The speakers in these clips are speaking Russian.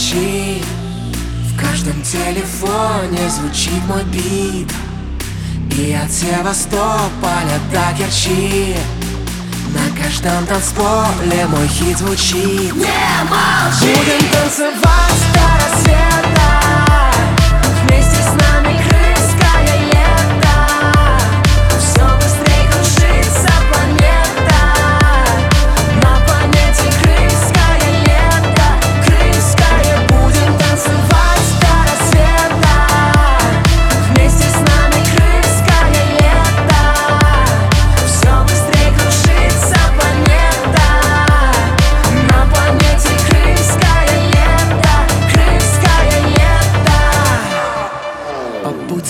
ночи В каждом телефоне звучит мой бит И от Севастополя до Керчи На каждом танцполе мой хит звучит Не молчи! Будем танцевать!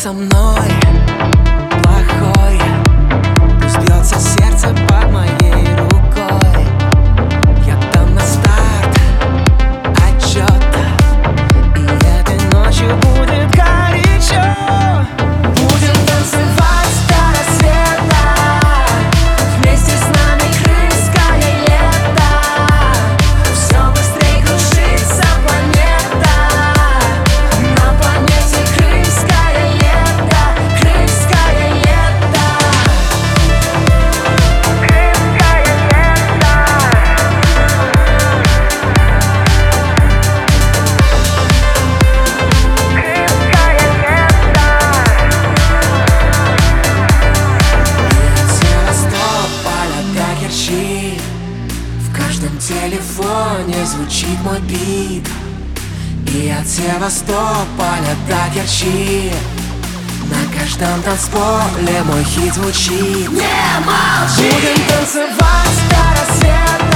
Со мной, телефоне звучит мой бит. И от Севастополя до Керчи На каждом танцполе мой хит звучит. Не молчи! Будем танцевать до рассвета